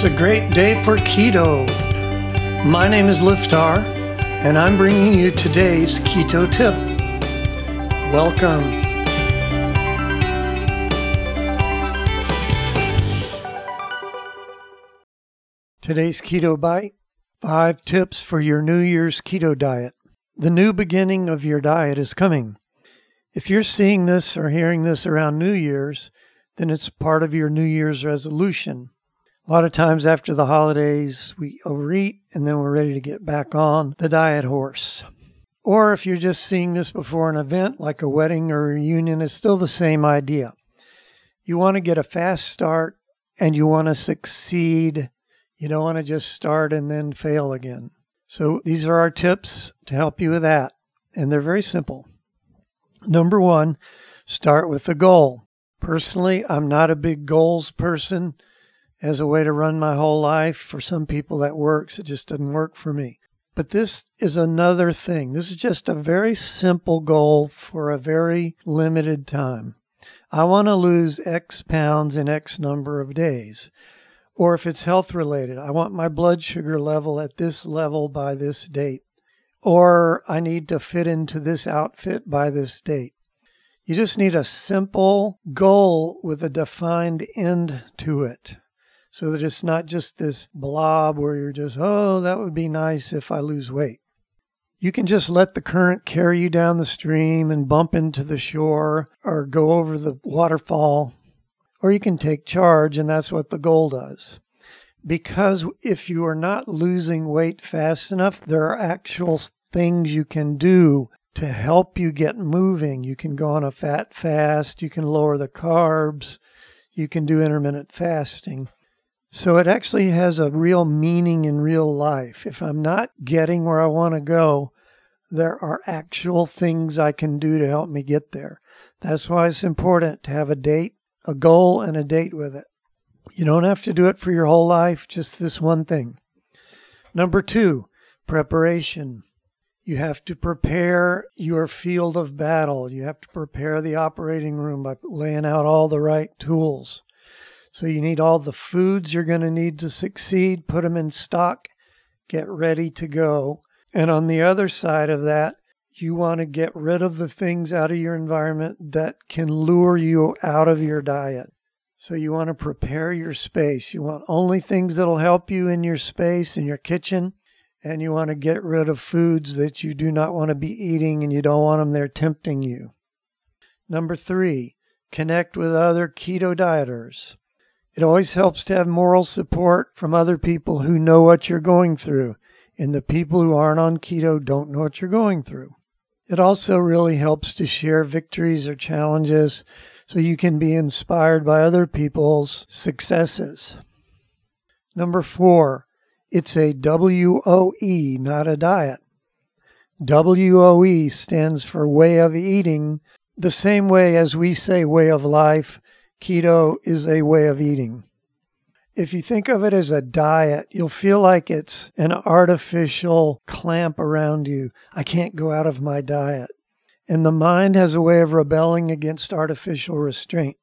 It's a great day for keto. My name is Liftar, and I'm bringing you today's keto tip. Welcome. Today's keto bite five tips for your New Year's keto diet. The new beginning of your diet is coming. If you're seeing this or hearing this around New Year's, then it's part of your New Year's resolution. A lot of times after the holidays, we overeat and then we're ready to get back on the diet horse. Or if you're just seeing this before an event like a wedding or a reunion, it's still the same idea. You want to get a fast start and you want to succeed. You don't want to just start and then fail again. So these are our tips to help you with that. And they're very simple. Number one, start with the goal. Personally, I'm not a big goals person as a way to run my whole life. For some people, that works. It just doesn't work for me. But this is another thing. This is just a very simple goal for a very limited time. I want to lose X pounds in X number of days. Or if it's health related, I want my blood sugar level at this level by this date. Or I need to fit into this outfit by this date. You just need a simple goal with a defined end to it so that it's not just this blob where you're just, oh, that would be nice if I lose weight. You can just let the current carry you down the stream and bump into the shore or go over the waterfall, or you can take charge, and that's what the goal does. Because if you are not losing weight fast enough, there are actual things you can do to help you get moving. You can go on a fat fast, you can lower the carbs, you can do intermittent fasting. So it actually has a real meaning in real life. If I'm not getting where I want to go, there are actual things I can do to help me get there. That's why it's important to have a date, a goal, and a date with it. You don't have to do it for your whole life, just this one thing. Number two, preparation. You have to prepare your field of battle. You have to prepare the operating room by laying out all the right tools. So you need all the foods you're going to need to succeed, put them in stock, get ready to go. And on the other side of that, you want to get rid of the things out of your environment that can lure you out of your diet. So you want to prepare your space. You want only things that'll help you in your space, in your kitchen, and you want to get rid of foods that you do not want to be eating and you don't want them there tempting you. Number three, connect with other keto dieters. It always helps to have moral support from other people who know what you're going through, and the people who aren't on keto don't know what you're going through. It also really helps to share victories or challenges so you can be inspired by other people's successes. Number four, it's a WOE, not a diet. WOE stands for way of eating, the same way as we say way of life. Keto is a way of eating. If you think of it as a diet, you'll feel like it's an artificial clamp around you. I can't go out of my diet. And the mind has a way of rebelling against artificial restraint.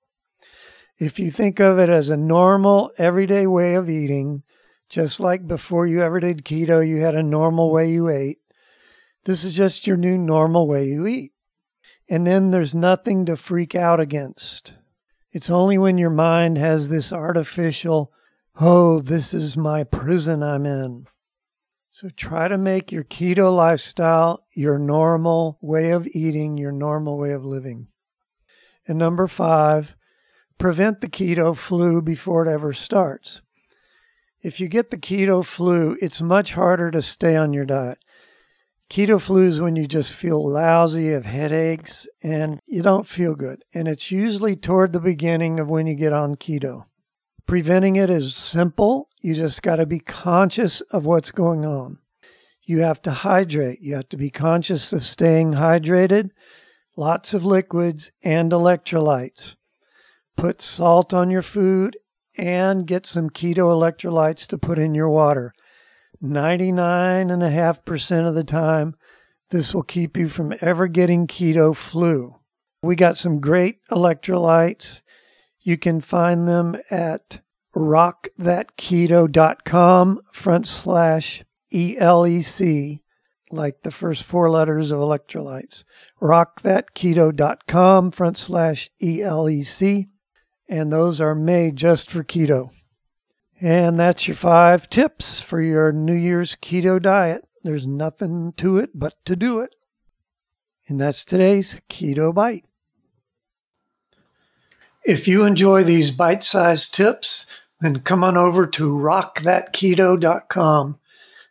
If you think of it as a normal, everyday way of eating, just like before you ever did keto, you had a normal way you ate. This is just your new normal way you eat. And then there's nothing to freak out against. It's only when your mind has this artificial, oh, this is my prison I'm in. So try to make your keto lifestyle your normal way of eating, your normal way of living. And number five, prevent the keto flu before it ever starts. If you get the keto flu, it's much harder to stay on your diet. Keto flu is when you just feel lousy, have headaches, and you don't feel good. And it's usually toward the beginning of when you get on keto. Preventing it is simple. You just got to be conscious of what's going on. You have to hydrate. You have to be conscious of staying hydrated, lots of liquids, and electrolytes. Put salt on your food and get some keto electrolytes to put in your water. 99.5% of the time, this will keep you from ever getting keto flu. We got some great electrolytes. You can find them at rockthatketo.com front slash ELEC, like the first four letters of electrolytes. rockthatketo.com front slash ELEC. And those are made just for keto. And that's your five tips for your New Year's keto diet. There's nothing to it but to do it. And that's today's Keto Bite. If you enjoy these bite sized tips, then come on over to rockthatketo.com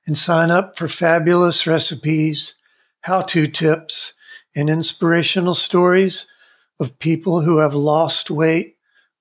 and sign up for fabulous recipes, how to tips, and inspirational stories of people who have lost weight